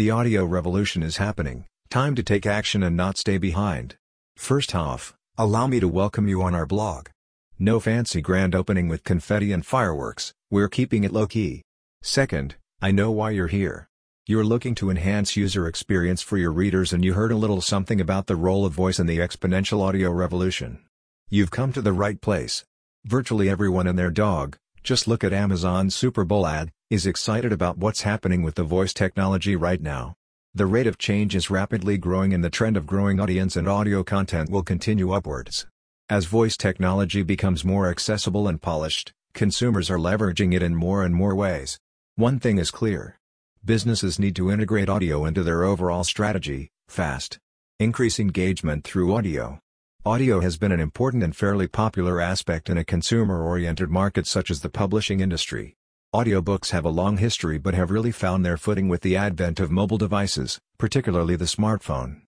The audio revolution is happening, time to take action and not stay behind. First off, allow me to welcome you on our blog. No fancy grand opening with confetti and fireworks, we're keeping it low-key. Second, I know why you're here. You're looking to enhance user experience for your readers and you heard a little something about the role of voice in the exponential audio revolution. You've come to the right place. Virtually everyone and their dog, just look at Amazon's Super Bowl ad, is excited about what's happening with the voice technology right now. The rate of change is rapidly growing and the trend of growing audience and audio content will continue upwards. As voice technology becomes more accessible and polished, consumers are leveraging it in more and more ways. One thing is clear. Businesses need to integrate audio into their overall strategy, fast. Increase engagement through audio. Audio has been an important and fairly popular aspect in a consumer-oriented market such as the publishing industry. Audiobooks have a long history but have really found their footing with the advent of mobile devices, particularly the smartphone.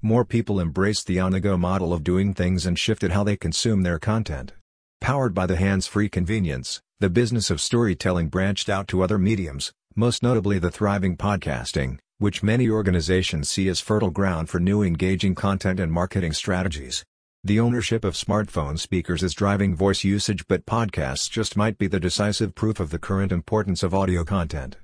More people embraced the on-the-go model of doing things and shifted how they consume their content. Powered by the hands-free convenience, the business of storytelling branched out to other mediums, most notably the thriving podcasting, which many organizations see as fertile ground for new engaging content and marketing strategies. The ownership of smartphone speakers is driving voice usage but podcasts just might be the decisive proof of the current importance of audio content.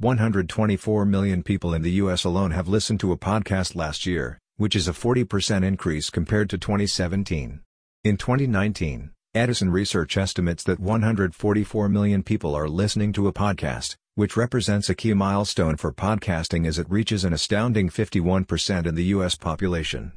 124 million people in the US alone have listened to a podcast last year, which is a 40% increase compared to 2017. In 2019, Edison Research estimates that 144 million people are listening to a podcast, which represents a key milestone for podcasting as it reaches an astounding 51% in the US population.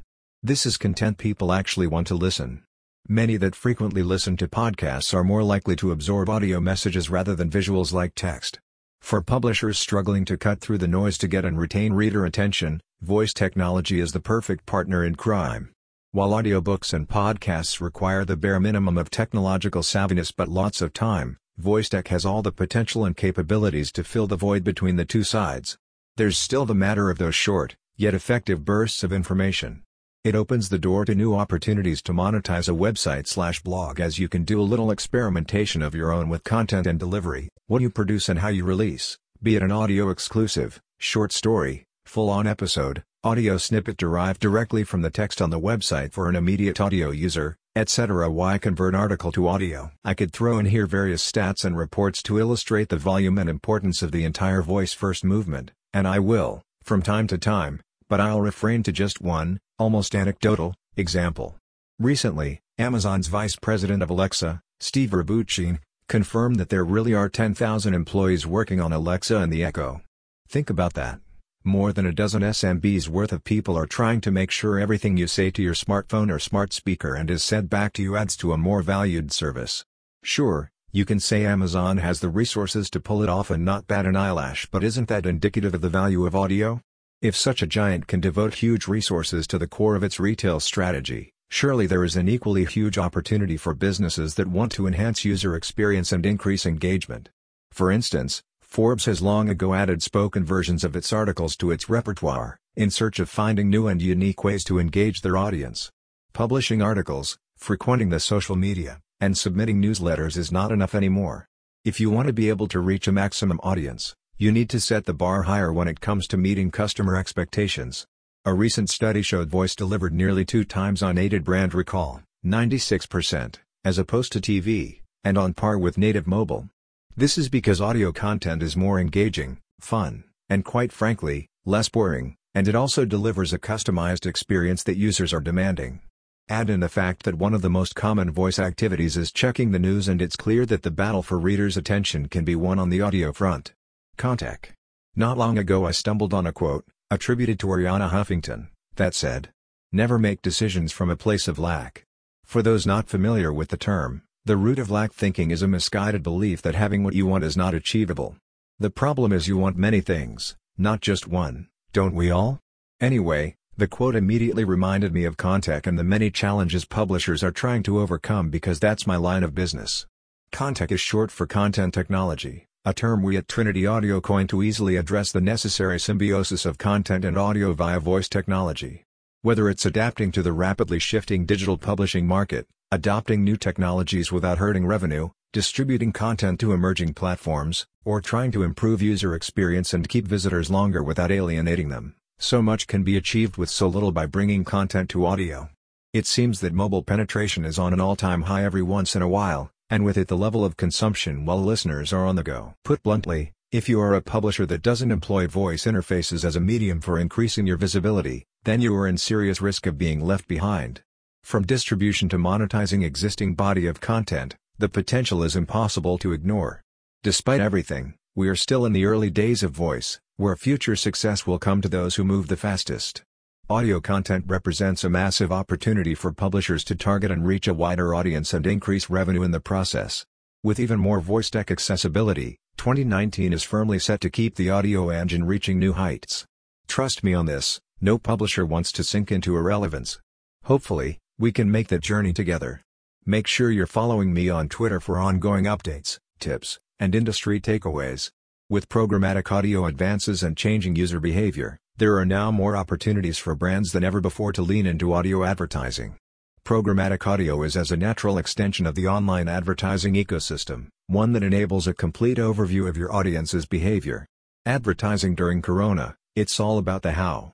This is content people actually want to listen. Many that frequently listen to podcasts are more likely to absorb audio messages rather than visuals like text. For publishers struggling to cut through the noise to get and retain reader attention, voice technology is the perfect partner in crime. While audiobooks and podcasts require the bare minimum of technological savviness but lots of time, voice tech has all the potential and capabilities to fill the void between the two sides. There's still the matter of those short, yet effective bursts of information. It opens the door to new opportunities to monetize a website slash blog as you can do a little experimentation of your own with content and delivery, what you produce and how you release, be it an audio exclusive, short story, full-on episode, audio snippet derived directly from the text on the website for an immediate audio user, etc. Why convert article to audio? I could throw in here various stats and reports to illustrate the volume and importance of the entire voice-first movement, and I will, from time to time, but I'll refrain to just one, almost anecdotal, example. Recently, Amazon's vice president of Alexa, Steve Rabuchin, confirmed that there really are 10,000 employees working on Alexa and the Echo. Think about that. More than a dozen SMBs worth of people are trying to make sure everything you say to your smartphone or smart speaker and is said back to you adds to a more valued service. Sure, you can say Amazon has the resources to pull it off and not bat an eyelash but isn't that indicative of the value of audio? If such a giant can devote huge resources to the core of its retail strategy, surely there is an equally huge opportunity for businesses that want to enhance user experience and increase engagement. For instance, Forbes has long ago added spoken versions of its articles to its repertoire, in search of finding new and unique ways to engage their audience. Publishing articles, frequenting the social media, and submitting newsletters is not enough anymore. If you want to be able to reach a maximum audience, you need to set the bar higher when it comes to meeting customer expectations. A recent study showed voice delivered nearly two times on aided brand recall, 96%, as opposed to TV, and on par with native mobile. This is because audio content is more engaging, fun, and quite frankly, less boring, and it also delivers a customized experience that users are demanding. Add in the fact that one of the most common voice activities is checking the news and it's clear that the battle for readers' attention can be won on the audio front. Contech. Not long ago I stumbled on a quote, attributed to Arianna Huffington, that said, Never make decisions from a place of lack. For those not familiar with the term, the root of lack thinking is a misguided belief that having what you want is not achievable. The problem is you want many things, not just one, don't we all? Anyway, the quote immediately reminded me of Contech and the many challenges publishers are trying to overcome because that's my line of business. Contech is short for content technology, a term we at Trinity Audio coined to easily address the necessary symbiosis of content and audio via voice technology. Whether it's adapting to the rapidly shifting digital publishing market, adopting new technologies without hurting revenue, distributing content to emerging platforms, or trying to improve user experience and keep visitors longer without alienating them. So much can be achieved with so little by bringing content to audio. It seems that mobile penetration is on an all-time high every once in a while, and with it the level of consumption while listeners are on the go. Put bluntly, if you are a publisher that doesn't employ voice interfaces as a medium for increasing your visibility, then you are in serious risk of being left behind. From distribution to monetizing existing body of content, the potential is impossible to ignore. Despite everything, we are still in the early days of voice, where future success will come to those who move the fastest. Audio content represents a massive opportunity for publishers to target and reach a wider audience and increase revenue in the process. With even more voice tech accessibility, 2019 is firmly set to keep the audio engine reaching new heights. Trust me on this, no publisher wants to sink into irrelevance. Hopefully, we can make that journey together. Make sure you're following me on Twitter for ongoing updates, tips, and industry takeaways. With programmatic audio advances and changing user behavior, there are now more opportunities for brands than ever before to lean into audio advertising. Programmatic audio is as a natural extension of the online advertising ecosystem, one that enables a complete overview of your audience's behavior. Advertising during Corona, it's all about the how.